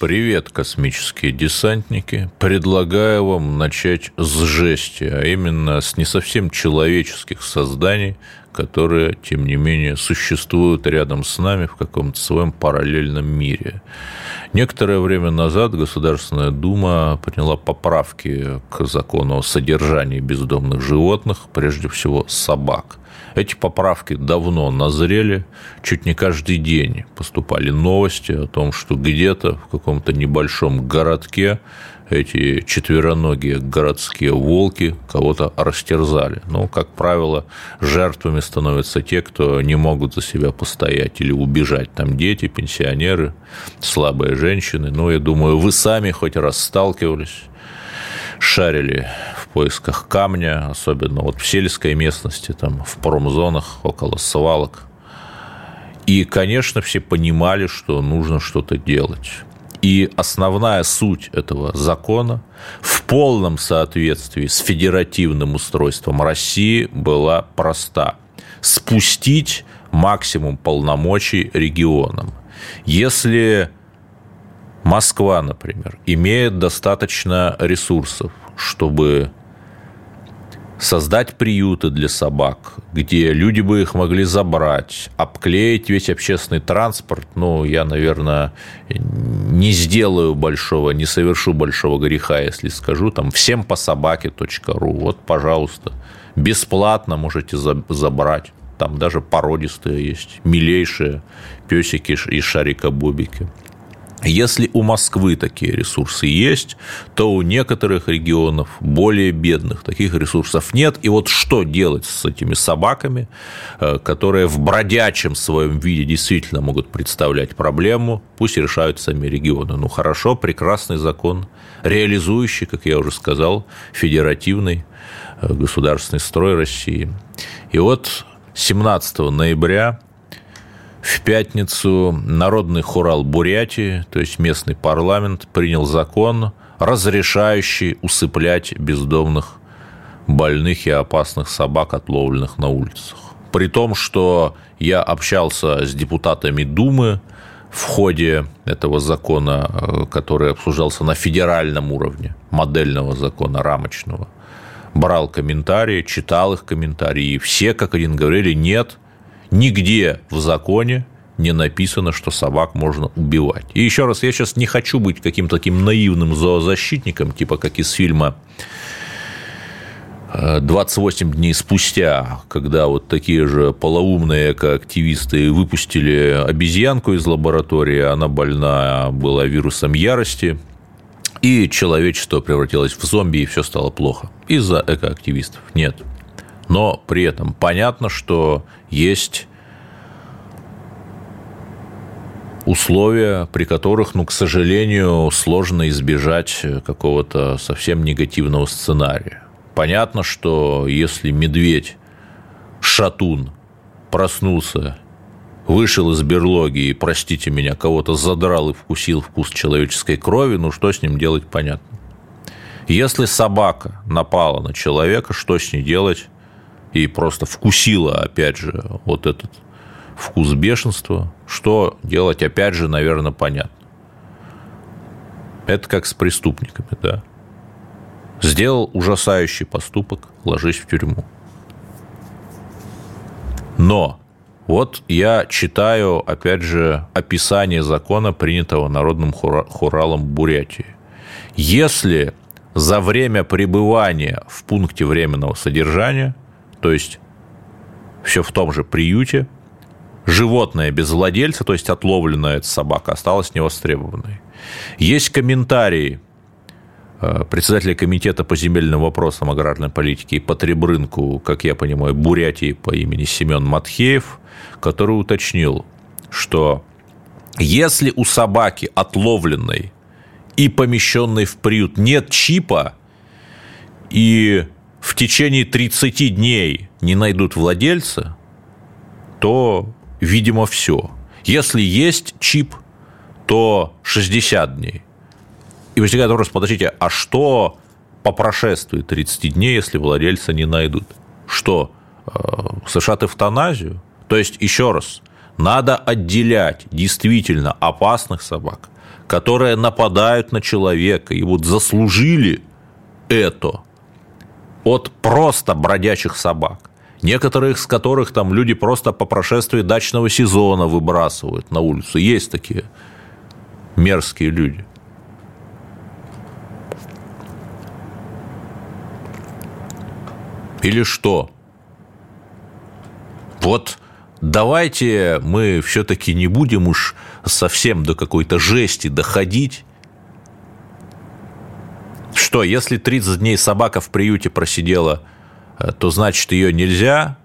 Привет, космические десантники. Предлагаю вам начать с жести, а именно с не совсем человеческих созданий, которые, тем не менее, существуют рядом с нами в каком-то своем параллельном мире. Некоторое время назад Государственная Дума приняла поправки к закону о содержании бездомных животных, прежде всего собак. Эти поправки давно назрели, чуть не каждый день поступали новости о том, что где-то в каком-то небольшом городке эти четвероногие городские волки кого-то растерзали. Но, как правило, жертвами становятся те, кто не могут за себя постоять или убежать. Там дети, пенсионеры, слабые женщины. Ну, я думаю, вы сами хоть раз сталкивались шарили поисках камня, особенно вот в сельской местности, там, в промзонах, около свалок. И, конечно, все понимали, что нужно что-то делать. И основная суть этого закона в полном соответствии с федеративным устройством России была проста. Спустить максимум полномочий регионам. Если Москва, например, имеет достаточно ресурсов, чтобы создать приюты для собак, где люди бы их могли забрать, обклеить весь общественный транспорт, ну, я, наверное, не сделаю большого, не совершу большого греха, если скажу, там, всем по собаке.ру, вот, пожалуйста, бесплатно можете забрать, там даже породистые есть, милейшие песики и шарика-бобики. Если у Москвы такие ресурсы есть, то у некоторых регионов, более бедных, таких ресурсов нет. И вот что делать с этими собаками, э, которые в бродячем своем виде действительно могут представлять проблему, пусть решают сами регионы. Ну хорошо, прекрасный закон, реализующий, как я уже сказал, федеративный э, государственный строй России. И вот 17 ноября в пятницу Народный хурал Бурятии, то есть местный парламент, принял закон, разрешающий усыплять бездомных, больных и опасных собак, отловленных на улицах. При том, что я общался с депутатами Думы в ходе этого закона, который обсуждался на федеральном уровне, модельного закона, рамочного, брал комментарии, читал их комментарии, и все как один говорили, нет – Нигде в законе не написано, что собак можно убивать. И еще раз, я сейчас не хочу быть каким-то таким наивным зоозащитником, типа как из фильма 28 дней спустя, когда вот такие же полоумные экоактивисты выпустили обезьянку из лаборатории, она больна была вирусом ярости, и человечество превратилось в зомби, и все стало плохо. Из-за экоактивистов. Нет но при этом понятно, что есть условия, при которых, ну, к сожалению, сложно избежать какого-то совсем негативного сценария. Понятно, что если медведь, шатун, проснулся, вышел из берлоги и, простите меня, кого-то задрал и вкусил вкус человеческой крови, ну, что с ним делать, понятно. Если собака напала на человека, что с ней делать? И просто вкусила, опять же, вот этот вкус бешенства, что делать, опять же, наверное, понятно. Это как с преступниками, да. Сделал ужасающий поступок, ложись в тюрьму. Но вот я читаю, опять же, описание закона, принятого Народным хуралом Бурятии. Если за время пребывания в пункте временного содержания то есть все в том же приюте, животное без владельца, то есть отловленная собака, осталась невостребованной. Есть комментарии э, председателя комитета по земельным вопросам аграрной политики и по Требрынку, как я понимаю, Бурятии по имени Семен Матхеев, который уточнил, что если у собаки отловленной и помещенной в приют нет чипа, и в течение 30 дней не найдут владельца, то, видимо, все. Если есть чип, то 60 дней. И возникает вопрос, подождите, а что по прошествии 30 дней, если владельца не найдут? Что, э, совершат эвтаназию? То есть, еще раз, надо отделять действительно опасных собак, которые нападают на человека и вот заслужили это, от просто бродячих собак. Некоторых из которых там люди просто по прошествии дачного сезона выбрасывают на улицу. Есть такие мерзкие люди. Или что? Вот давайте мы все-таки не будем уж совсем до какой-то жести доходить. Что, если 30 дней собака в приюте просидела, э, то значит ее нельзя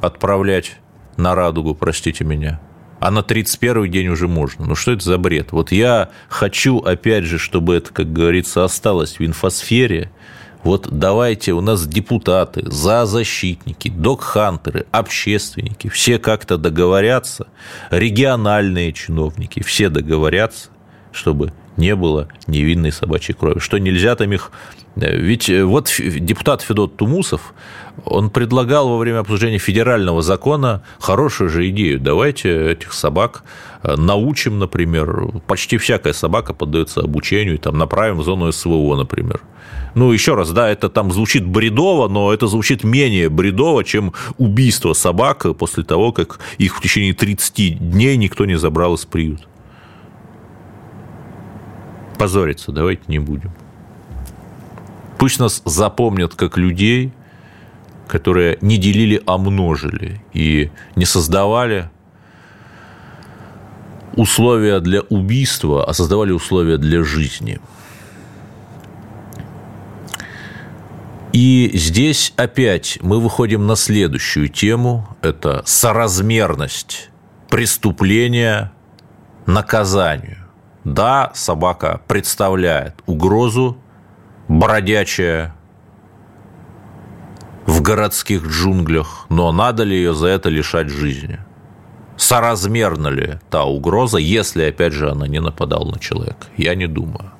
отправлять на радугу, простите меня. А на 31 день уже можно. Ну что это за бред? Вот я хочу, опять же, чтобы это, как говорится, осталось в инфосфере, вот давайте у нас депутаты, зоозащитники, док-хантеры, общественники, все как-то договорятся, региональные чиновники, все договорятся, чтобы не было невинной собачьей крови. Что нельзя там их... Э, ведь э, вот депутат Федот Тумусов, он предлагал во время обсуждения федерального закона хорошую же идею. Давайте этих собак э, научим, например. Почти всякая собака поддается обучению, там направим в зону СВО, например. Ну, еще раз, да, это там звучит бредово, но это звучит менее бредово, чем убийство собак после того, как их в течение 30 дней никто не забрал из приюта. Позориться давайте не будем. Пусть нас запомнят как людей, которые не делили, а множили и не создавали условия для убийства, а создавали условия для жизни – И здесь опять мы выходим на следующую тему. Это соразмерность преступления наказанию. Да, собака представляет угрозу, бродячая в городских джунглях, но надо ли ее за это лишать жизни? Соразмерна ли та угроза, если, опять же, она не нападала на человека? Я не думаю.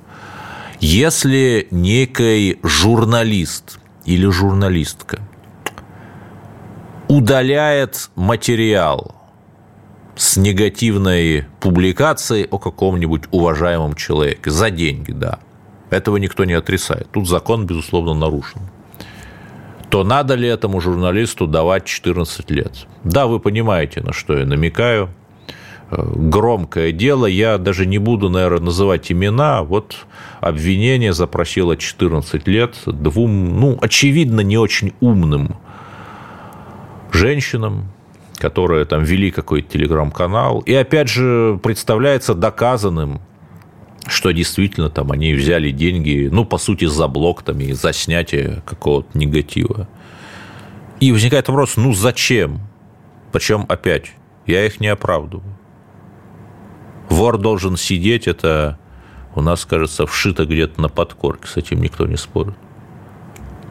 Если некий журналист или журналистка удаляет материал с негативной публикацией о каком-нибудь уважаемом человеке за деньги, да. Этого никто не отрицает. Тут закон, безусловно, нарушен. То надо ли этому журналисту давать 14 лет? Да, вы понимаете, на что я намекаю – громкое дело. Я даже не буду, наверное, называть имена. Вот обвинение запросило 14 лет двум, ну, очевидно, не очень умным женщинам, которые там вели какой-то телеграм-канал. И опять же представляется доказанным, что действительно там они взяли деньги, ну, по сути, за блок там и за снятие какого-то негатива. И возникает вопрос, ну, зачем? Причем, опять, я их не оправдываю. Вор должен сидеть, это у нас, кажется, вшито где-то на подкорке, с этим никто не спорит.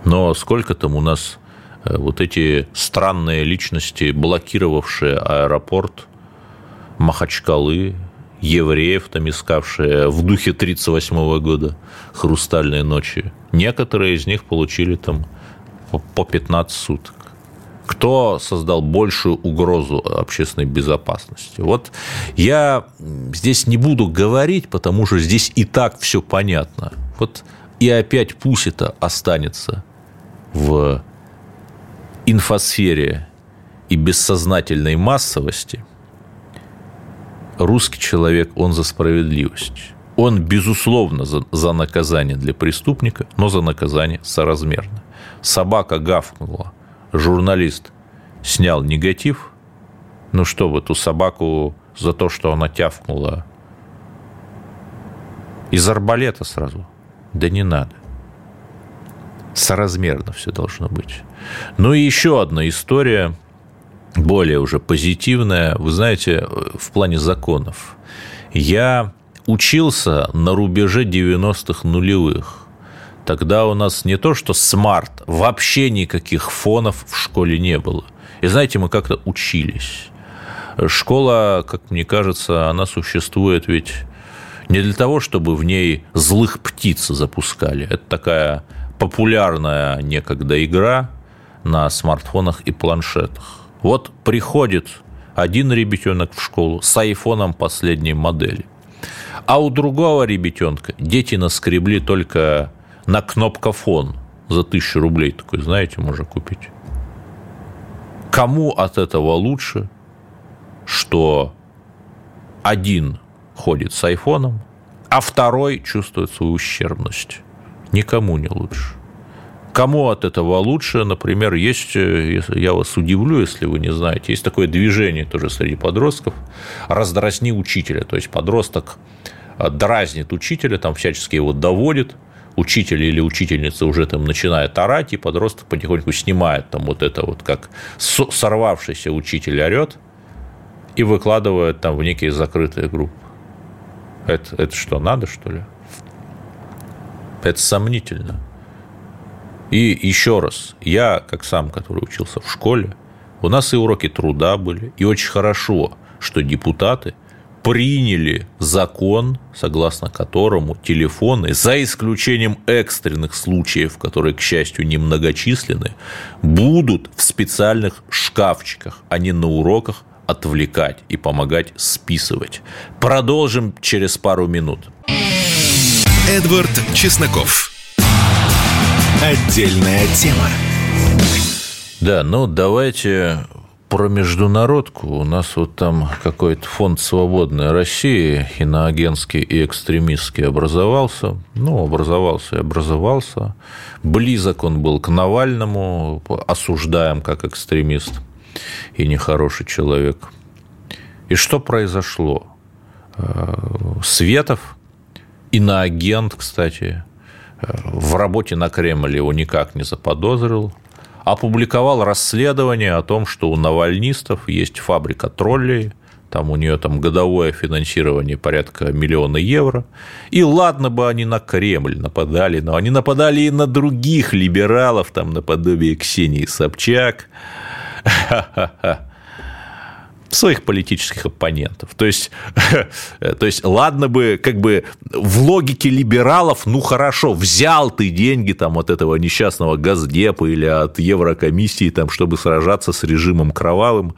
Но сколько там у нас вот эти странные личности, блокировавшие аэропорт Махачкалы, евреев там искавшие в духе 1938 года «Хрустальные ночи». Некоторые из них получили там по 15 суток кто создал большую угрозу общественной безопасности. Вот я здесь не буду говорить, потому что здесь и так все понятно. Вот и опять пусть это останется в инфосфере и бессознательной массовости. Русский человек, он за справедливость. Он, безусловно, за, за наказание для преступника, но за наказание соразмерно. Собака гавкнула – журналист снял негатив, ну что в эту собаку за то, что она тявкнула из арбалета сразу? Да не надо. Соразмерно все должно быть. Ну и еще одна история, более уже позитивная. Вы знаете, в плане законов. Я учился на рубеже 90-х нулевых. тогда у нас не то что смарт, вообще никаких фонов в школе не было. И знаете, мы как-то учились. Школа, как мне кажется, она существует ведь не для того, чтобы в ней злых птиц запускали. Это такая популярная некогда игра на смартфонах и планшетах. Вот приходит один ребятенок в школу с айфоном последней модели, а у другого ребятенка дети наскребли только на кнопкофон за тысячу рублей такой, знаете, можно купить. Кому от этого лучше, что один ходит с айфоном, а второй чувствует свою ущербность? Никому не лучше. Кому от этого лучше? Например, есть, э, я вас удивлю, если вы не знаете, есть такое движение тоже среди подростков «раздразни учителя». То есть подросток э, дразнит учителя, там всячески его доводит, учитель или учительница уже там начинает орать, и подросток потихоньку снимает там вот это вот, как сорвавшийся учитель орет, и выкладывает там в некие закрытые группы. Это, это что, надо, что ли? Это сомнительно. И еще раз, я, как сам, который учился в школе, у нас и уроки труда были, и очень хорошо, что депутаты приняли закон, согласно которому телефоны, за исключением экстренных случаев, которые, к счастью, немногочисленны, будут в специальных шкафчиках, а не на уроках отвлекать и помогать списывать. Продолжим через пару минут. Эдвард Чесноков. Отдельная тема. Да, ну давайте про международку. У нас вот там какой-то фонд «Свободная Россия» иноагентский и экстремистский образовался. Ну, образовался и образовался. Близок он был к Навальному, осуждаем как экстремист и нехороший человек. И что произошло? Э, Светов, иноагент, кстати, в работе на Кремль его никак не заподозрил, опубликовал расследование о том, что у навальнистов есть фабрика троллей, там у нее там годовое финансирование порядка миллиона евро. И ладно бы они на Кремль нападали, но они нападали и на других либералов, там наподобие Ксении Собчак. своих политических оппонентов. То есть, то есть, ладно бы, как бы в логике либералов, ну хорошо, взял ты деньги там от этого несчастного Газдепа или от Еврокомиссии, там, чтобы сражаться с режимом кровавым,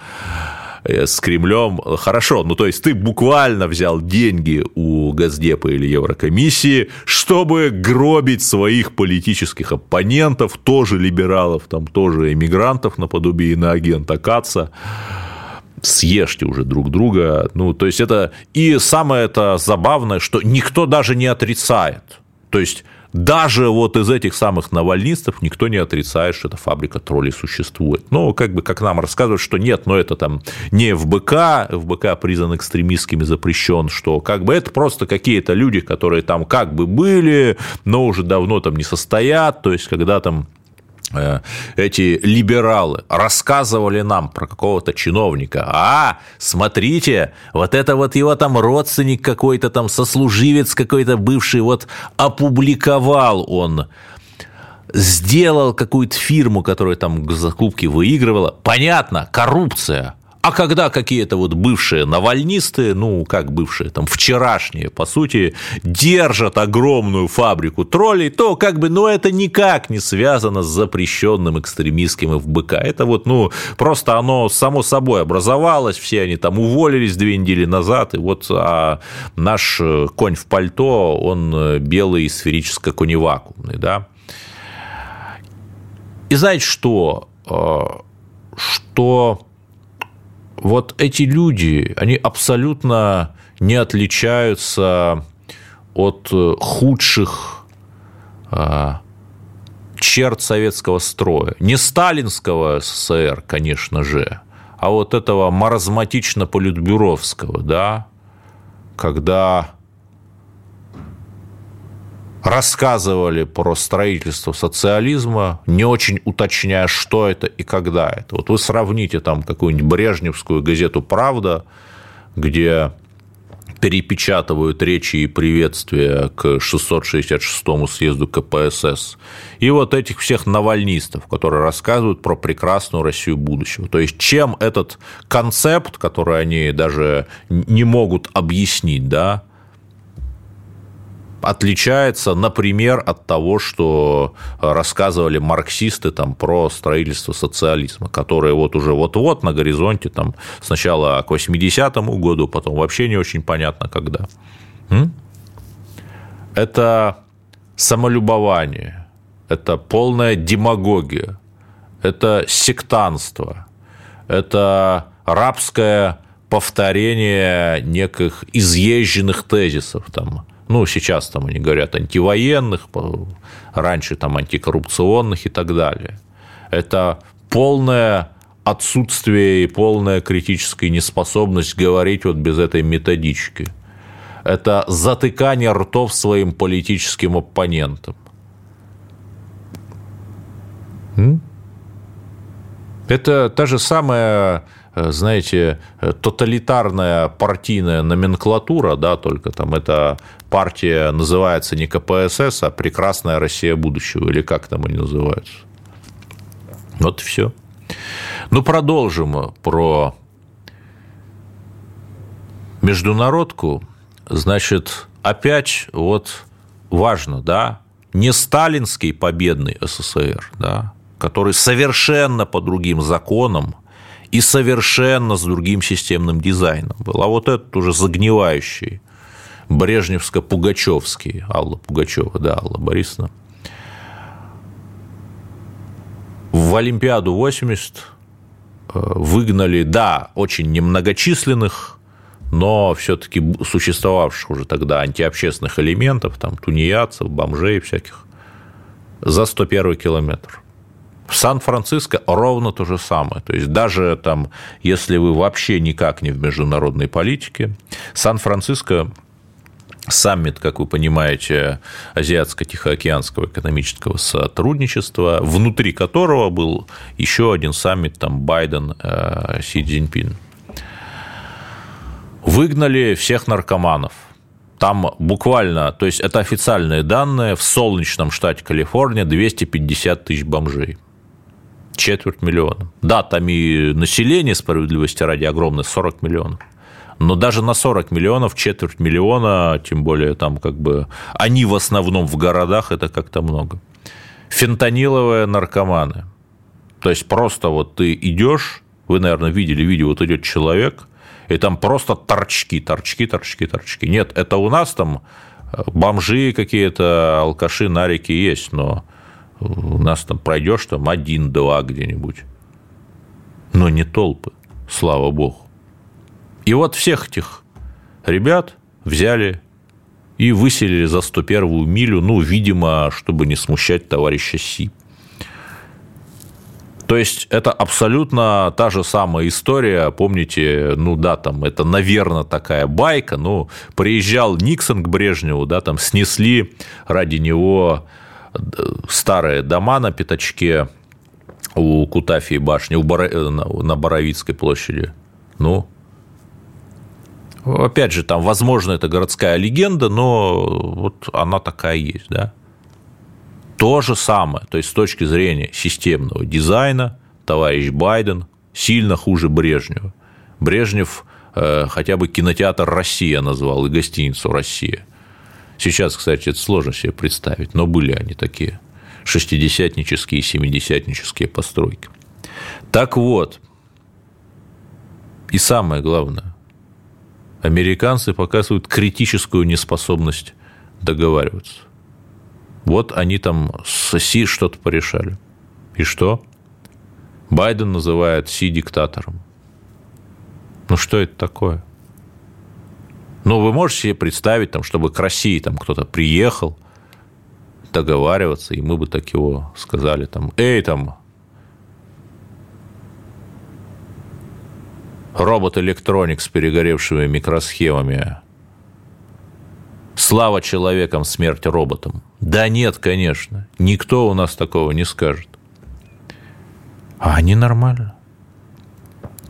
э, с Кремлем, хорошо, ну то есть ты буквально взял деньги у Газдепа или Еврокомиссии, чтобы гробить своих политических оппонентов, тоже либералов, там тоже эмигрантов наподобие иноагента Каца, съешьте уже друг друга. Ну, то есть это... И самое это забавное, что никто даже не отрицает. То есть даже вот из этих самых навальнистов никто не отрицает, что эта фабрика троллей существует. Ну, как бы, как нам рассказывают, что нет, но это там не ФБК, ФБК признан экстремистскими, запрещен, что как бы это просто какие-то люди, которые там как бы были, но уже давно там не состоят, то есть когда там эти либералы рассказывали нам про какого-то чиновника, а, смотрите, вот это вот его там родственник какой-то там, сослуживец какой-то бывший, вот опубликовал он сделал какую-то фирму, которая там закупки выигрывала. Понятно, коррупция. А когда какие-то вот бывшие навальнисты, ну, как бывшие, там, вчерашние, по сути, держат огромную фабрику троллей, то как бы, ну, это никак не связано с запрещенным экстремистским ФБК. Это вот, ну, просто оно само собой образовалось, все они там уволились две недели назад, и вот а наш конь в пальто, он белый сферическо-коневакуумный, да. И знаете что? А, что вот эти люди, они абсолютно не отличаются от э, худших а, черт советского строя. Не сталинского СССР, конечно же, а вот этого маразматично-политбюровского, да, когда рассказывали про строительство социализма, не очень уточняя, что это и когда это. Вот вы сравните там какую-нибудь брежневскую газету «Правда», где перепечатывают речи и приветствия к 666-му съезду КПСС, и вот этих всех навальнистов, которые рассказывают про прекрасную Россию будущего. То есть, чем этот концепт, который они даже не могут объяснить, да, отличается, например, от того, что рассказывали марксисты там, про строительство социализма, которое вот уже вот-вот на горизонте, там, сначала к 80-му году, потом вообще не очень понятно когда. Это самолюбование, это полная демагогия, это сектанство, это рабское повторение неких изъезженных тезисов, там, ну, сейчас там они говорят антивоенных, раньше там антикоррупционных и так далее. Это полное отсутствие и полная критическая неспособность говорить вот без этой методички. Это затыкание ртов своим политическим оппонентам. Это та же самая знаете, э, тоталитарная партийная номенклатура, да, только там эта партия называется не КПСС, а Прекрасная Россия будущего, или как там они называются. Вот и все. Ну, продолжим про международку. Значит, опять вот важно, да, не сталинский победный СССР, да, который совершенно по другим законам и совершенно с другим системным дизайном был. А вот этот уже загнивающий, брежневско-пугачевский, Алла Пугачева, да, Алла Борисовна, в Олимпиаду 80 э, выгнали, да, очень немногочисленных, но все-таки существовавших уже тогда антиобщественных элементов, там, тунеядцев, бомжей всяких, за 101 километр. В Сан-Франциско ровно то же самое. То есть даже там, если вы вообще никак не в международной политике, Сан-Франциско саммит, как вы понимаете, Азиатско-Тихоокеанского экономического сотрудничества, внутри которого был еще один саммит, там Байден, э, Си Цзиньпин. Выгнали всех наркоманов. Там буквально, то есть это официальные данные, в солнечном штате Калифорния 250 тысяч бомжей. Четверть миллиона. Да, там и население справедливости ради огромное, 40 миллионов. Но даже на 40 миллионов, четверть миллиона, тем более там как бы они в основном в городах, это как-то много. Фентаниловые наркоманы. То есть просто вот ты идешь, вы, наверное, видели видео, вот идет человек, и там просто торчки, торчки, торчки, торчки. Нет, это у нас там бомжи какие-то, алкаши, нарики есть, но у нас там пройдешь там один-два где-нибудь. Но не толпы, слава богу. И вот всех этих ребят взяли и выселили за 101-ю милю, ну, видимо, чтобы не смущать товарища Си. То есть это абсолютно та же самая история. Помните, ну да, там это, наверное, такая байка. Ну, приезжал Никсон к Брежневу, да, там снесли ради него старые дома на пятачке у Кутафии башни, у Боро... на Боровицкой площади. Ну, опять же, там, возможно, это городская легенда, но вот она такая есть, да. То же самое, то есть с точки зрения системного дизайна, товарищ Байден сильно хуже Брежнева. Брежнев э, хотя бы кинотеатр «Россия» назвал и гостиницу «Россия». Сейчас, кстати, это сложно себе представить, но были они такие шестидесятнические семидесятнические постройки. Так вот, и самое главное, американцы показывают критическую неспособность договариваться. Вот они там с Си что-то порешали. И что? Байден называет Си диктатором. Ну что это такое? Ну, вы можете себе представить, там, чтобы к России там кто-то приехал договариваться, и мы бы так его сказали, там, эй, там, робот-электроник с перегоревшими микросхемами. Слава человекам, смерть роботам. Да нет, конечно, никто у нас такого не скажет. А они нормально.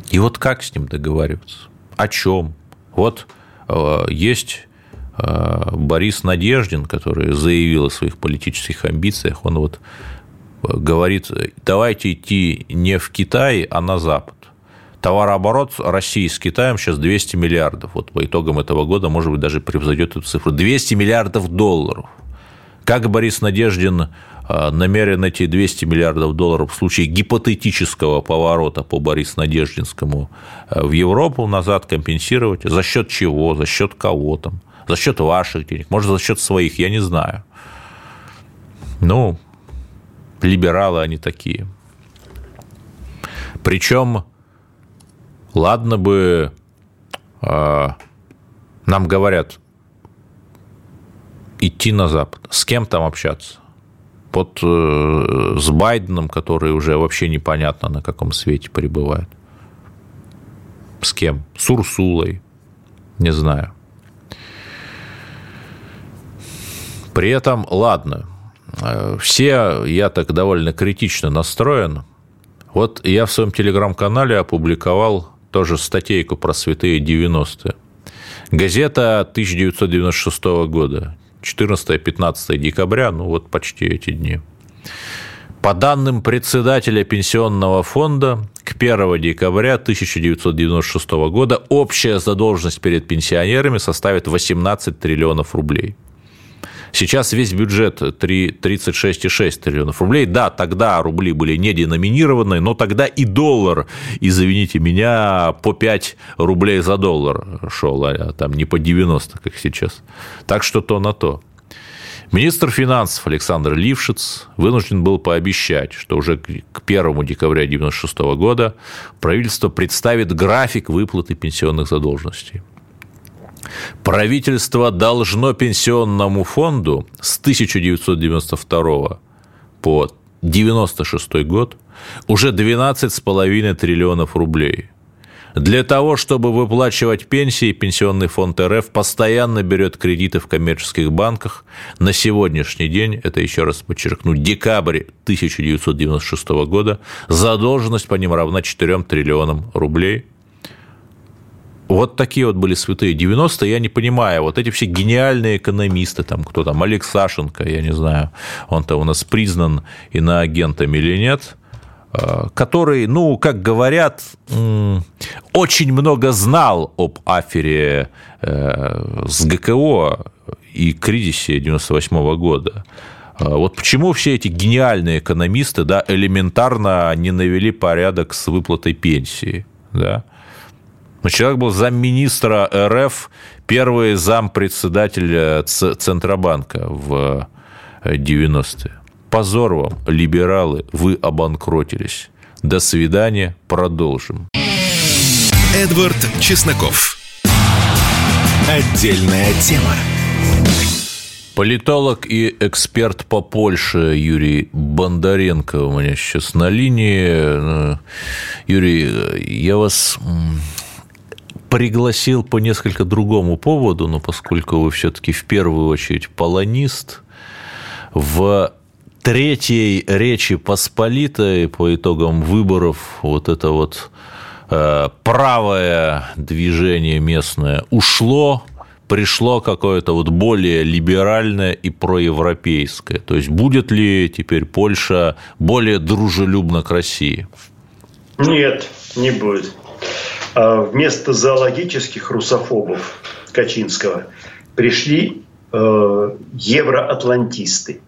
И вот как с ним договариваться? О чем? Вот есть Борис Надеждин, который заявил о своих политических амбициях, он вот говорит, давайте идти не в Китай, а на Запад. Товарооборот России с Китаем сейчас 200 миллиардов. Вот по итогам этого года, может быть, даже превзойдет эту цифру. 200 миллиардов долларов. Как Борис Надеждин намерен эти 200 миллиардов долларов в случае гипотетического поворота по Борис Надеждинскому а, в Европу назад компенсировать? За счет чего? За счет кого там? За счет ваших денег? Может, за счет своих? Я не знаю. Ну, либералы они такие. Причем Ладно бы э, нам говорят идти на Запад. С кем там общаться? Вот э, с Байденом, который уже вообще непонятно на каком свете пребывает. С кем? С Урсулой? Не знаю. При этом, ладно, э, все, я так довольно критично настроен. Вот я в своем телеграм-канале опубликовал тоже статейку про святые 90-е. Газета 1996 года, 14-15 декабря, ну вот почти эти дни. По данным председателя пенсионного фонда, к 1 декабря 1996 года общая задолженность перед пенсионерами составит 18 триллионов рублей – Сейчас весь бюджет 36,6 триллионов рублей. Да, тогда рубли были не деноминированы, но тогда и доллар, извините меня, по 5 рублей за доллар шел, а там не по 90, как сейчас. Так что то на то. Министр финансов Александр Лившиц вынужден был пообещать, что уже к 1 декабря 1996 года правительство представит график выплаты пенсионных задолженностей. Правительство должно пенсионному фонду с 1992 по 1996 год уже 12,5 триллионов рублей. Для того, чтобы выплачивать пенсии, Пенсионный фонд РФ постоянно берет кредиты в коммерческих банках. На сегодняшний день, это еще раз подчеркну, декабрь 1996 года, задолженность по ним равна 4 триллионам рублей – вот такие вот были святые 90-е, я не понимаю, вот эти все гениальные экономисты, там, кто там, Олег Сашенко, я не знаю, он-то у нас признан иноагентом или нет, э, который, ну, как говорят, очень много знал об афере э, с ГКО и кризисе 98 -го года. Э, вот почему все эти гениальные экономисты да, элементарно не навели порядок с выплатой пенсии? Да? Но человек был замминистра РФ, первый зампредседателя Центробанка в 90-е. Позор вам, либералы, вы обанкротились. До свидания, продолжим. Эдвард Чесноков. Отдельная тема. Политолог и эксперт по Польше Юрий Бондаренко у меня сейчас на линии. Юрий, я вас пригласил по несколько другому поводу, но поскольку вы все-таки в первую очередь полонист, в третьей речи Посполитой по итогам выборов вот это вот э, правое движение местное ушло, пришло какое-то вот более либеральное и проевропейское. То есть будет ли теперь Польша более дружелюбна к России? Нет, не будет. А вместо зоологических русофобов Качинского пришли э, евроатлантисты.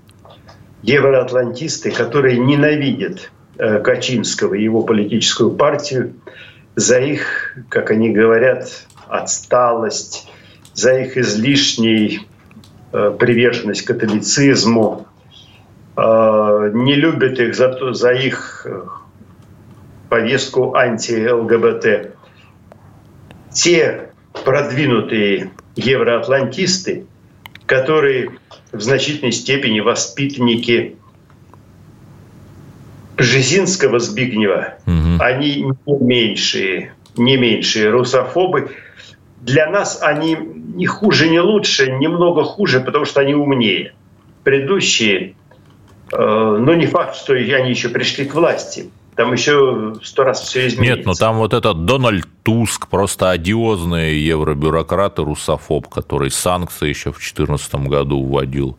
Евроатлантисты, которые ненавидят э, Качинского и его политическую партию за их, как они говорят, отсталость, за их излишней э, приверженность католицизму, не любят их за, за их повестку анти-ЛГБТ те продвинутые евроатлантисты, которые в значительной степени воспитанники Бжезинского Збигнева, угу. они не меньшие, не меньшие русофобы. Для нас они не хуже, не лучше, немного хуже, потому что они умнее. Предыдущие, э, но не факт, что они еще пришли к власти. Там еще сто раз все изменится. Нет, но там вот этот Дональд Туск, просто одиозный евробюрократ и русофоб, который санкции еще в 2014 году вводил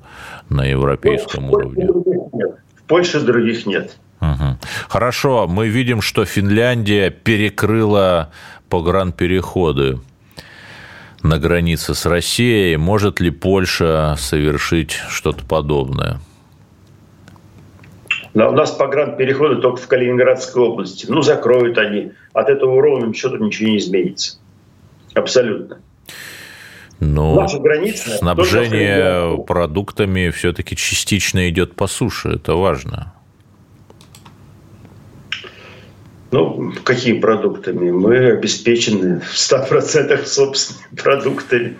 на европейском ну, уровне. В Польше других нет. Угу. Хорошо, мы видим, что Финляндия перекрыла погранпереходы на границе с Россией. Может ли Польша совершить что-то подобное? Но у нас погранпереходы только в Калининградской области. Ну, закроют они. От этого ровным счетом ничего не изменится. Абсолютно. Но Наша граница снабжение продуктами все-таки частично идет по суше. Это важно. Ну, какими продуктами? Мы обеспечены в 100% собственными продуктами.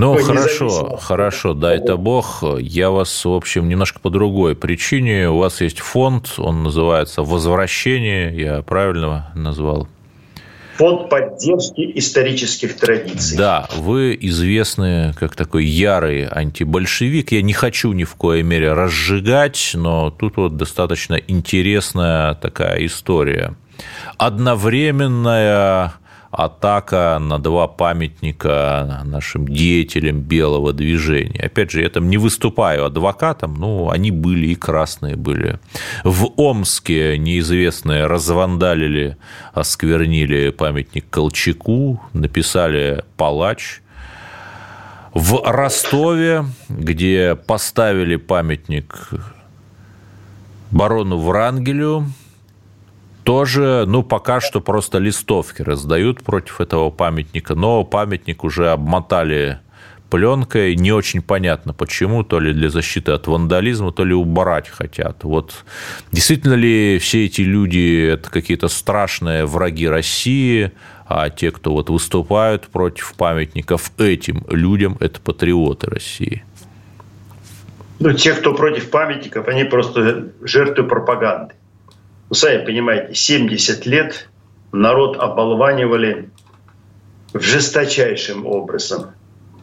Ну, хорошо, хорошо, да, это бог. Я вас, в общем, немножко по другой причине. У вас есть фонд, он называется «Возвращение», я правильно назвал? Фонд поддержки исторических традиций. Да, вы известны как такой ярый антибольшевик. Я не хочу ни в коей мере разжигать, но тут вот достаточно интересная такая история. Одновременная атака на два памятника нашим деятелям белого движения. Опять же, я там не выступаю адвокатом, но они были и красные были. В Омске неизвестные развандалили, осквернили памятник Колчаку, написали «Палач», в Ростове, где поставили памятник барону Врангелю, тоже, ну, пока что просто листовки раздают против этого памятника, но памятник уже обмотали пленкой, не очень понятно почему, то ли для защиты от вандализма, то ли убрать хотят. Вот действительно ли все эти люди это какие-то страшные враги России, а те, кто вот выступают против памятников этим людям, это патриоты России? Ну, те, кто против памятников, они просто жертвы пропаганды. Вы сами понимаете, 70 лет народ оболванивали в жесточайшим образом.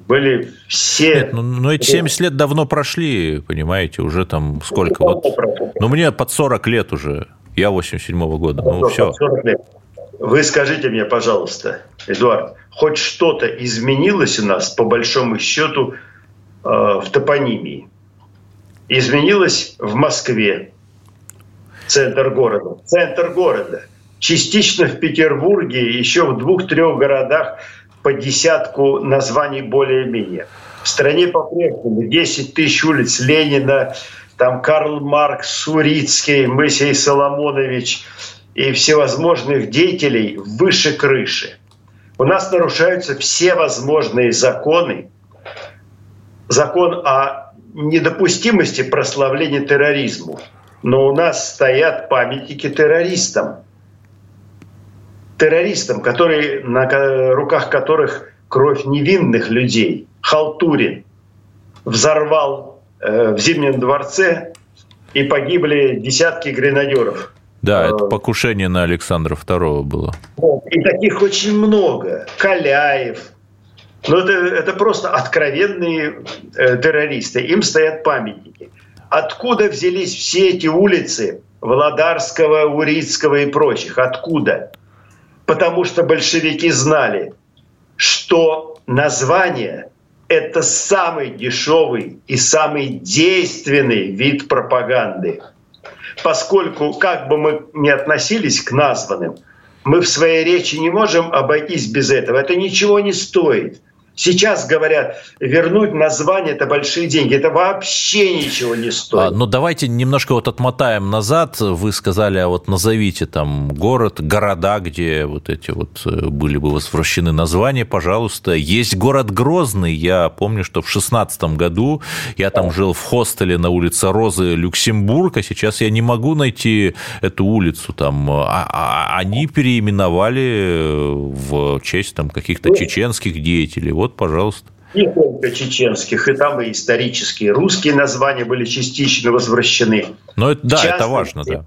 Были все... Нет, ну, но эти 70 лет давно прошли, понимаете, уже там сколько? Вот, ну, мне под 40 лет уже, я 87-го года, ну, ну все. Вы скажите мне, пожалуйста, Эдуард, хоть что-то изменилось у нас, по большому счету, э, в топонимии? Изменилось в Москве, центр города. Центр города. Частично в Петербурге, еще в двух-трех городах по десятку названий более-менее. В стране по-прежнему 10 тысяч улиц Ленина, там Карл Маркс, Сурицкий, Моисей Соломонович и всевозможных деятелей выше крыши. У нас нарушаются все возможные законы. Закон о недопустимости прославления терроризму – но у нас стоят памятники террористам. Террористам, которые, на руках которых кровь невинных людей. Халтурин взорвал э, в Зимнем дворце и погибли десятки гренадеров. Да, это э, покушение на Александра II было. И таких очень много. Каляев. Но это, это просто откровенные э, террористы. Им стоят памятники. Откуда взялись все эти улицы Володарского, Урицкого и прочих? Откуда? Потому что большевики знали, что название – это самый дешевый и самый действенный вид пропаганды. Поскольку, как бы мы ни относились к названным, мы в своей речи не можем обойтись без этого. Это ничего не стоит. Сейчас говорят, вернуть название – это большие деньги. Это вообще ничего не стоит. А, ну, давайте немножко вот отмотаем назад. Вы сказали, а вот назовите там город, города, где вот эти вот э, были бы возвращены названия, пожалуйста. Есть город Грозный. Я помню, что в шестнадцатом году я там жил в хостеле на улице Розы Люксембург, а сейчас я не могу найти эту улицу там. А, а, они переименовали в честь там каких-то чеченских деятелей. Вот вот, пожалуйста. Не только чеченских, и там и исторические русские названия были частично возвращены. Но это, да, это важно, да.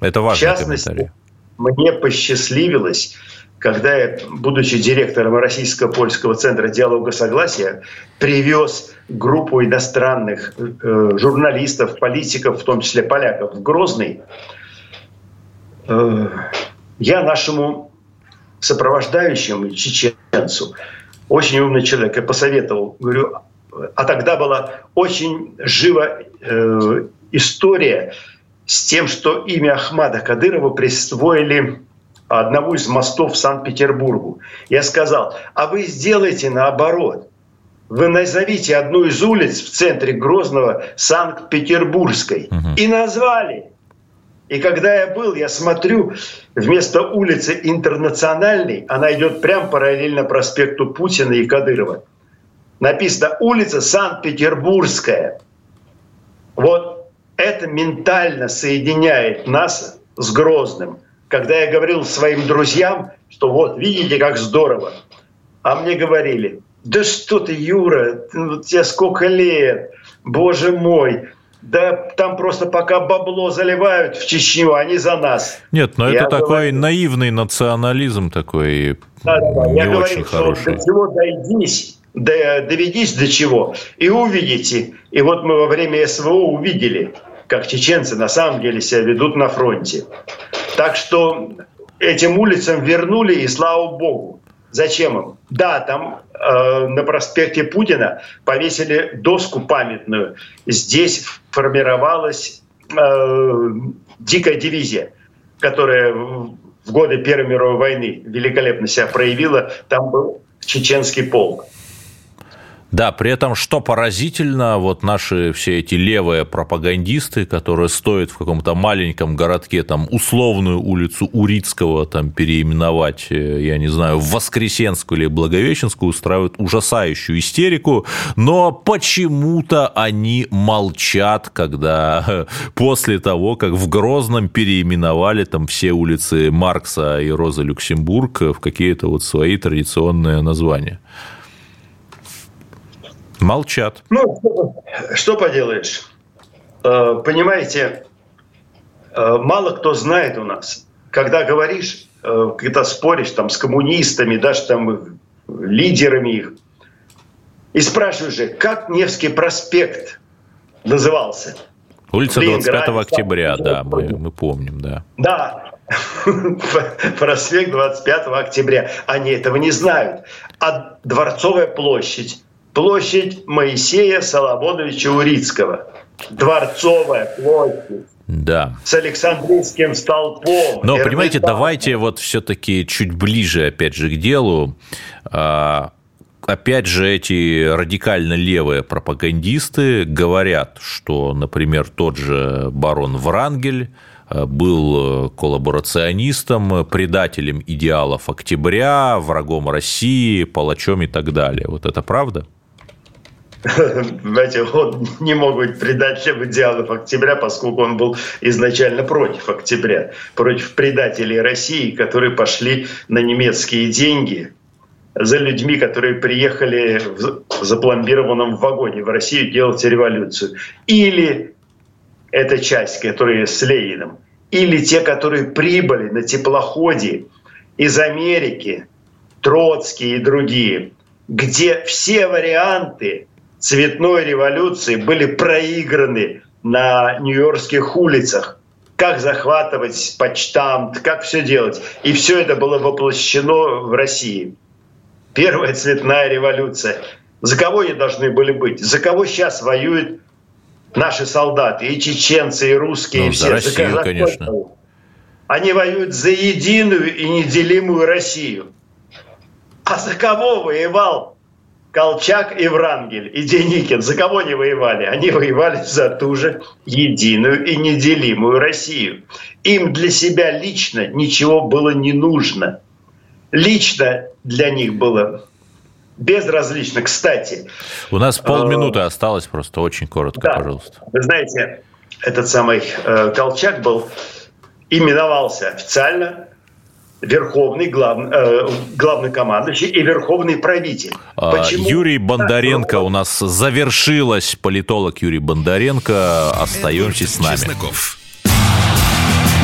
Это важно. В частности, мне посчастливилось, когда я, будучи директором Российско-Польского центра диалога согласия, привез группу иностранных э, журналистов, политиков, в том числе поляков, в Грозный, э, я нашему сопровождающему чеченцу, очень умный человек, я посоветовал, говорю, а тогда была очень жива э, история с тем, что имя Ахмада Кадырова присвоили одному из мостов в Санкт-Петербургу. Я сказал, а вы сделайте наоборот. Вы назовите одну из улиц в центре Грозного Санкт-Петербургской. Угу. И назвали. И когда я был, я смотрю, вместо улицы Интернациональной, она идет прямо параллельно проспекту Путина и Кадырова. Написано улица Санкт-Петербургская. Вот это ментально соединяет нас с Грозным. Когда я говорил своим друзьям, что вот, видите, как здорово. А мне говорили, да что ты, Юра, ну, тебе сколько лет, боже мой, да там просто пока бабло заливают в Чечню, они за нас. Нет, но я это говорю, такой наивный национализм такой да, да, не я очень говорю, хороший. Что до чего дойдись, до, доведись до чего, и увидите. И вот мы во время СВО увидели, как чеченцы на самом деле себя ведут на фронте. Так что этим улицам вернули, и слава богу. Зачем им? Да, там на проспекте Путина повесили доску памятную. Здесь формировалась э, дикая дивизия, которая в годы Первой мировой войны великолепно себя проявила. Там был чеченский полк. Да, при этом, что поразительно, вот наши все эти левые пропагандисты, которые стоят в каком-то маленьком городке, там, условную улицу Урицкого там переименовать, э, я не знаю, в Воскресенскую или Благовещенскую, устраивают ужасающую истерику, но почему-то они молчат, когда после того, как в Грозном переименовали там все улицы Маркса и Роза Люксембург в какие-то вот свои традиционные названия. Молчат. Ну, что поделаешь? Э, понимаете, э, мало кто знает у нас, когда говоришь, э, когда споришь там с коммунистами, даже там лидерами их, и спрашиваешь же, как Невский проспект назывался? Улица 25 октября, да, мы, мы помним, да. Да, проспект 25 октября. Они этого не знают. А Дворцовая площадь площадь Моисея Соломоновича Урицкого. Дворцовая площадь. Да. С Александрийским столпом. Но, Эрмитаж. понимаете, давайте вот все-таки чуть ближе, опять же, к делу. А, опять же, эти радикально левые пропагандисты говорят, что, например, тот же барон Врангель а, был коллаборационистом, предателем идеалов октября, врагом России, палачом и так далее. Вот это правда? знаете, он не мог быть предателем идеалов октября, поскольку он был изначально против октября, против предателей России, которые пошли на немецкие деньги за людьми, которые приехали в запломбированном вагоне в Россию делать революцию. Или эта часть, которая с Лениным, или те, которые прибыли на теплоходе из Америки, Троцкий и другие, где все варианты цветной революции были проиграны на нью-йоркских улицах. Как захватывать почтамт, как все делать. И все это было воплощено в России. Первая цветная революция. За кого они должны были быть? За кого сейчас воюют наши солдаты? И чеченцы, и русские, ну, и все. За Россию, за конечно. Они воюют за единую и неделимую Россию. А за кого воевал Колчак и Врангель, и Деникин, за кого они воевали? Они воевали за ту же единую и неделимую Россию. Им для себя лично ничего было не нужно. Лично для них было безразлично. Кстати. У нас полминуты э, осталось, просто очень коротко, да, пожалуйста. Вы знаете, этот самый э, Колчак был именовался официально верховный глав, э, главнокомандующий и верховный правитель. А, Почему? Юрий Бондаренко у нас завершилась. Политолог Юрий Бондаренко. Остаемся с нами. Чесноков.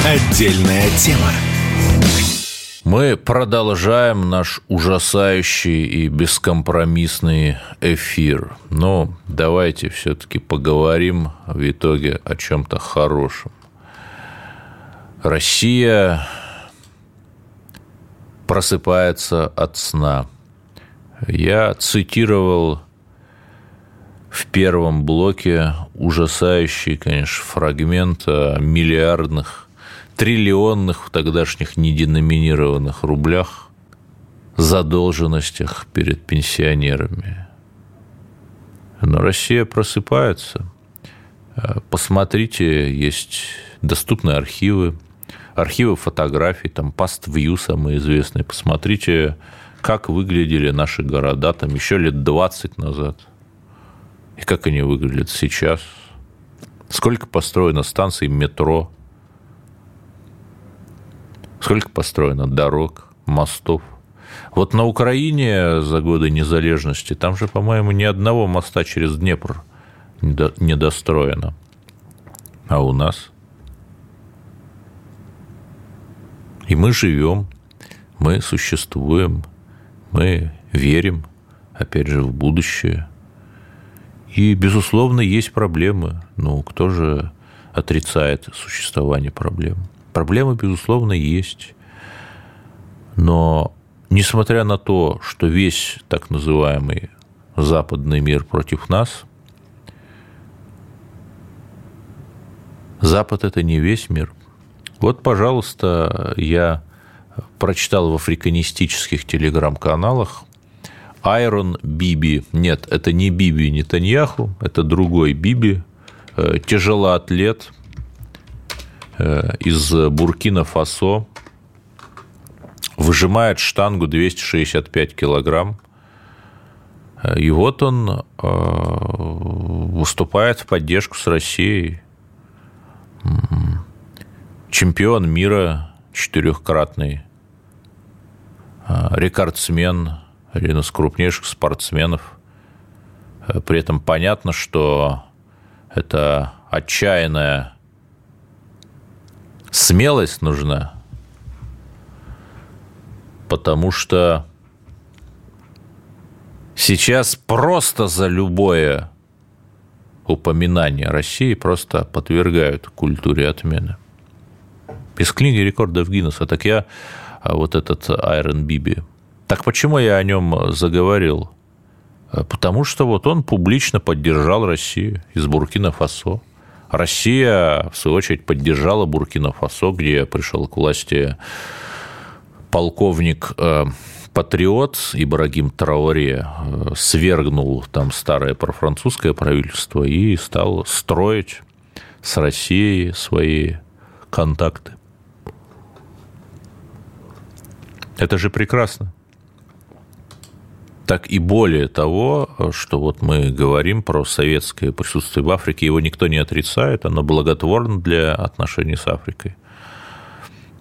Отдельная тема. Мы продолжаем наш ужасающий и бескомпромиссный эфир. Но давайте все-таки поговорим в итоге о чем-то хорошем. Россия просыпается от сна. Я цитировал в первом блоке ужасающий, конечно, фрагмент о миллиардных, триллионных в тогдашних неденоминированных рублях задолженностях перед пенсионерами. Но Россия просыпается. Посмотрите, есть доступные архивы, архивы фотографий, там PastView самые известные. Посмотрите, как выглядели наши города там еще лет 20 назад. И как они выглядят сейчас. Сколько построено станций метро. Сколько построено дорог, мостов. Вот на Украине за годы незалежности, там же, по-моему, ни одного моста через Днепр не достроено. А у нас? И мы живем, мы существуем, мы верим, опять же, в будущее. И, безусловно, есть проблемы. Ну, кто же отрицает существование проблем? Проблемы, безусловно, есть. Но, несмотря на то, что весь так называемый западный мир против нас, Запад – это не весь мир – вот, пожалуйста, я прочитал в африканистических телеграм-каналах Айрон Биби. Нет, это не Биби Нетаньяху, это другой Биби, э, тяжелоатлет э, из Буркина Фасо, выжимает штангу 265 килограмм. Э, и вот он выступает в поддержку с Россией чемпион мира четырехкратный, а, рекордсмен, один из крупнейших спортсменов. Э, при этом понятно, что это отчаянная смелость нужна, потому что сейчас просто за любое упоминание России просто подвергают культуре отмены. Из книги рекордов Гиннесса. Так я а, вот этот Айрон Биби. Так почему я о нем заговорил? А, потому что вот он публично поддержал Россию из Буркина-Фасо. Россия, в свою очередь, поддержала Буркина-Фасо, где пришел к власти полковник патриот Ибрагим Трауре э, свергнул там старое профранцузское правительство и стал строить с Россией свои контакты. Это же прекрасно. Так и более того, что вот мы говорим про советское присутствие в Африке, его никто не отрицает, оно благотворно для отношений с Африкой.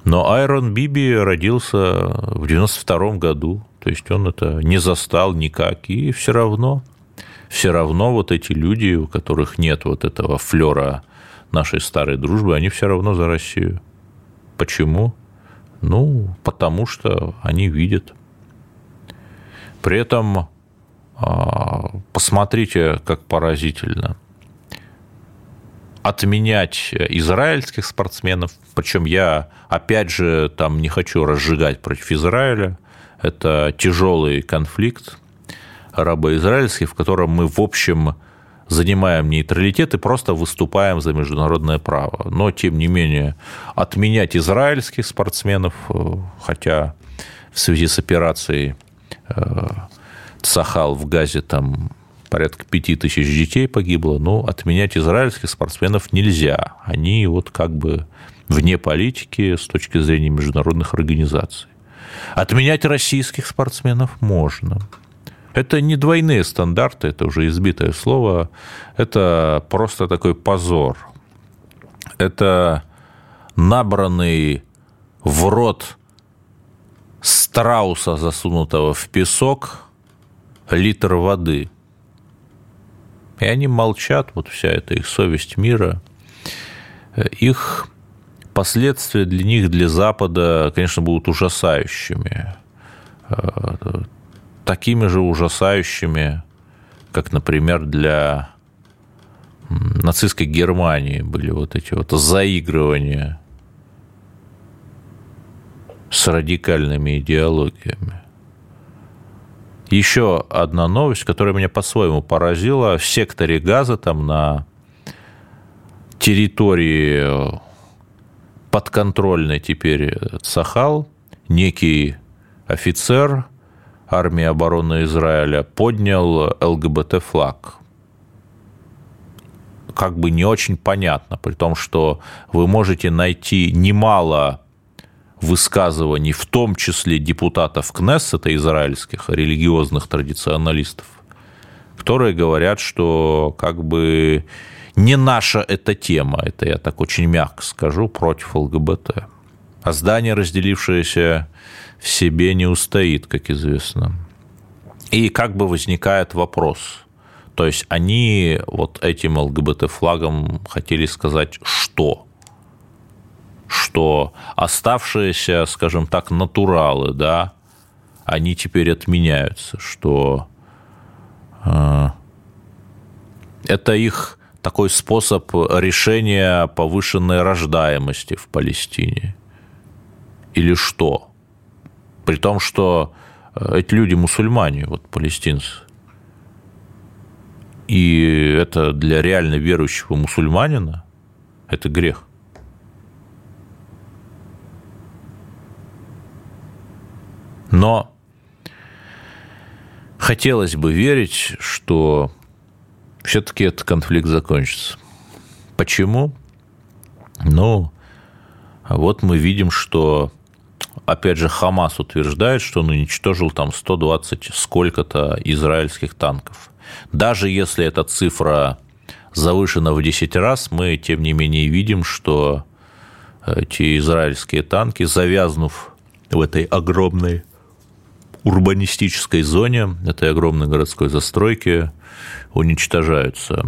Но Айрон Биби родился в 92 году, то есть он это не застал никак, и все равно, все равно вот эти люди, у которых нет вот этого флера нашей старой дружбы, они все равно за Россию. Почему? Ну, потому что они видят. При этом а, посмотрите, как поразительно. Отменять израильских спортсменов, причем я, опять же, там не хочу разжигать против Израиля, это тяжелый конфликт арабо-израильский, в котором мы, в общем, занимаем нейтралитет и просто выступаем за международное право. Но, тем не менее, отменять израильских спортсменов, э, хотя в связи с операцией э, Цахал в Газе там порядка пяти тысяч детей погибло, но отменять израильских спортсменов нельзя. Они вот как бы вне политики с точки зрения международных организаций. Отменять российских спортсменов можно. Это не двойные стандарты, это уже избитое слово, это просто такой позор. Это набранный в рот страуса, засунутого в песок, литр воды. И они молчат, вот вся эта их совесть мира. Их последствия для них, для Запада, конечно, будут ужасающими такими же ужасающими, как, например, для нацистской Германии были вот эти вот заигрывания с радикальными идеологиями. Еще одна новость, которая меня по-своему поразила. В секторе газа, там на территории подконтрольной теперь Цахал, некий офицер армии обороны Израиля поднял ЛГБТ-флаг. Как бы не очень понятно, при том, что вы можете найти немало высказываний, в том числе депутатов Кнессета израильских, религиозных традиционалистов, которые говорят, что как бы не наша эта тема, это я так очень мягко скажу, против ЛГБТ. А здание, разделившееся в себе, не устоит, как известно. И как бы возникает вопрос. То есть они вот этим ЛГБТ-флагом хотели сказать что? что оставшиеся, скажем так, натуралы, да, они теперь отменяются, что э, это их такой способ решения повышенной рождаемости в Палестине. Или что? При том, что э, эти люди мусульмане, вот палестинцы. И это для реально верующего мусульманина это грех. Но хотелось бы верить, что все-таки этот конфликт закончится. Почему? Ну, вот мы видим, что, опять же, Хамас утверждает, что он уничтожил там 120 сколько-то израильских танков. Даже если эта цифра завышена в 10 раз, мы, тем не менее, видим, что эти израильские танки, завязнув в этой огромной урбанистической зоне, этой огромной городской застройки, уничтожаются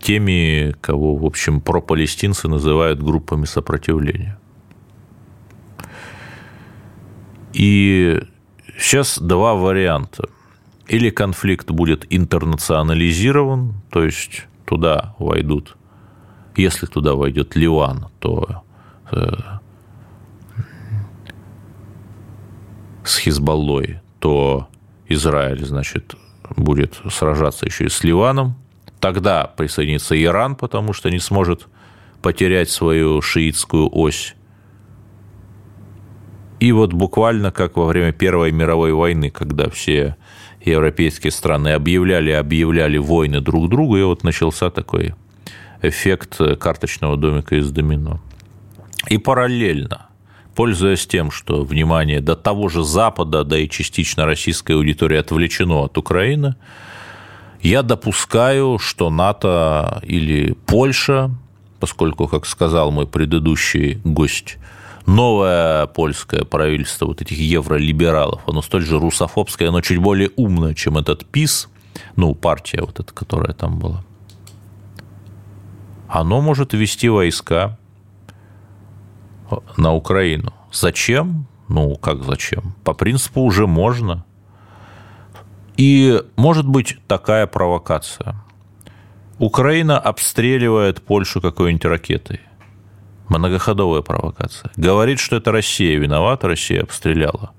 теми, кого, в общем, пропалестинцы называют группами сопротивления. И сейчас два варианта. Или конфликт будет интернационализирован, то есть туда войдут, если туда войдет Ливан, то э, с Хизбаллой, то Израиль, значит, будет сражаться еще и с Ливаном. Тогда присоединится Иран, потому что не сможет потерять свою шиитскую ось. И вот буквально как во время Первой мировой войны, когда все европейские страны объявляли, объявляли войны друг другу, и вот начался такой эффект карточного домика из домино. И параллельно пользуясь тем, что внимание до того же Запада, да и частично российской аудитории отвлечено от Украины, я допускаю, что НАТО или Польша, поскольку, как сказал мой предыдущий гость, новое польское правительство вот этих евролибералов, оно столь же русофобское, оно чуть более умное, чем этот ПИС, ну, партия вот эта, которая там была, оно может ввести войска на Украину. Зачем? Ну, как зачем? По принципу уже можно. И может быть такая провокация. Украина обстреливает Польшу какой-нибудь ракетой. Многоходовая провокация. Говорит, что это Россия виновата, Россия обстреляла.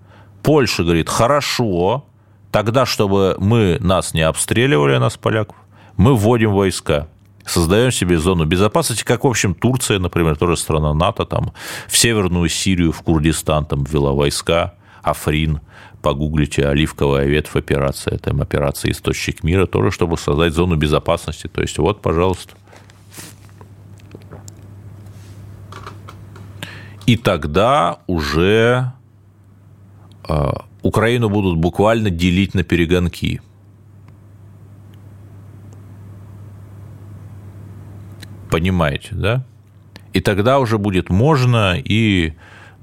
Польша говорит, хорошо, тогда, чтобы мы нас не обстреливали, нас, поляков, мы вводим войска создаем себе зону безопасности, как, в общем, Турция, например, тоже страна НАТО, там, в Северную Сирию, в Курдистан там ввела войска, Африн, погуглите «Оливковая ветвь операция», там операция «Источник мира», тоже, чтобы создать зону безопасности. То есть, вот, пожалуйста. И тогда уже э, Украину будут буквально делить на перегонки – понимаете, да? И тогда уже будет можно, и,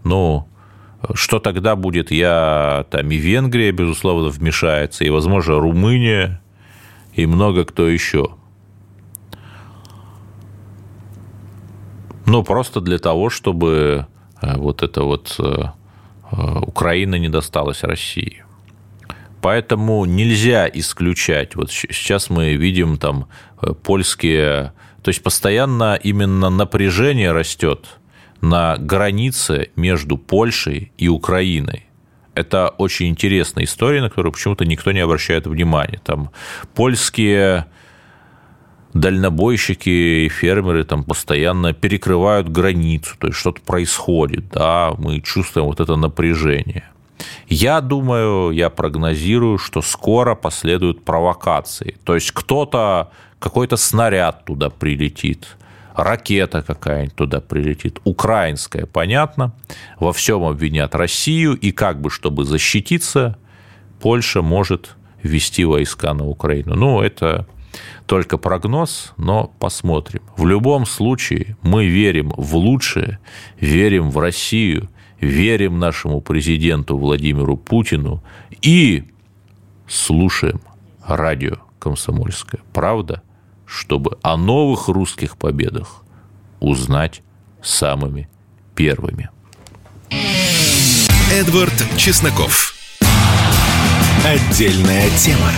ну, что тогда будет, я там и Венгрия, безусловно, вмешается, и, возможно, Румыния, и много кто еще. Ну, просто для того, чтобы вот эта вот э, э, Украина не досталась России. Поэтому нельзя исключать. Вот сейчас мы видим там польские то есть постоянно именно напряжение растет на границе между Польшей и Украиной. Это очень интересная история, на которую почему-то никто не обращает внимания. Там польские дальнобойщики и фермеры там постоянно перекрывают границу, то есть что-то происходит, да, мы чувствуем вот это напряжение. Я думаю, я прогнозирую, что скоро последуют провокации. То есть кто-то, какой-то снаряд туда прилетит, ракета какая-нибудь туда прилетит, украинская, понятно, во всем обвинят Россию, и как бы, чтобы защититься, Польша может ввести войска на Украину. Ну, это только прогноз, но посмотрим. В любом случае мы верим в лучшее, верим в Россию, верим нашему президенту Владимиру Путину и слушаем радио «Комсомольская правда», чтобы о новых русских победах узнать самыми первыми. Эдвард Чесноков. Отдельная тема.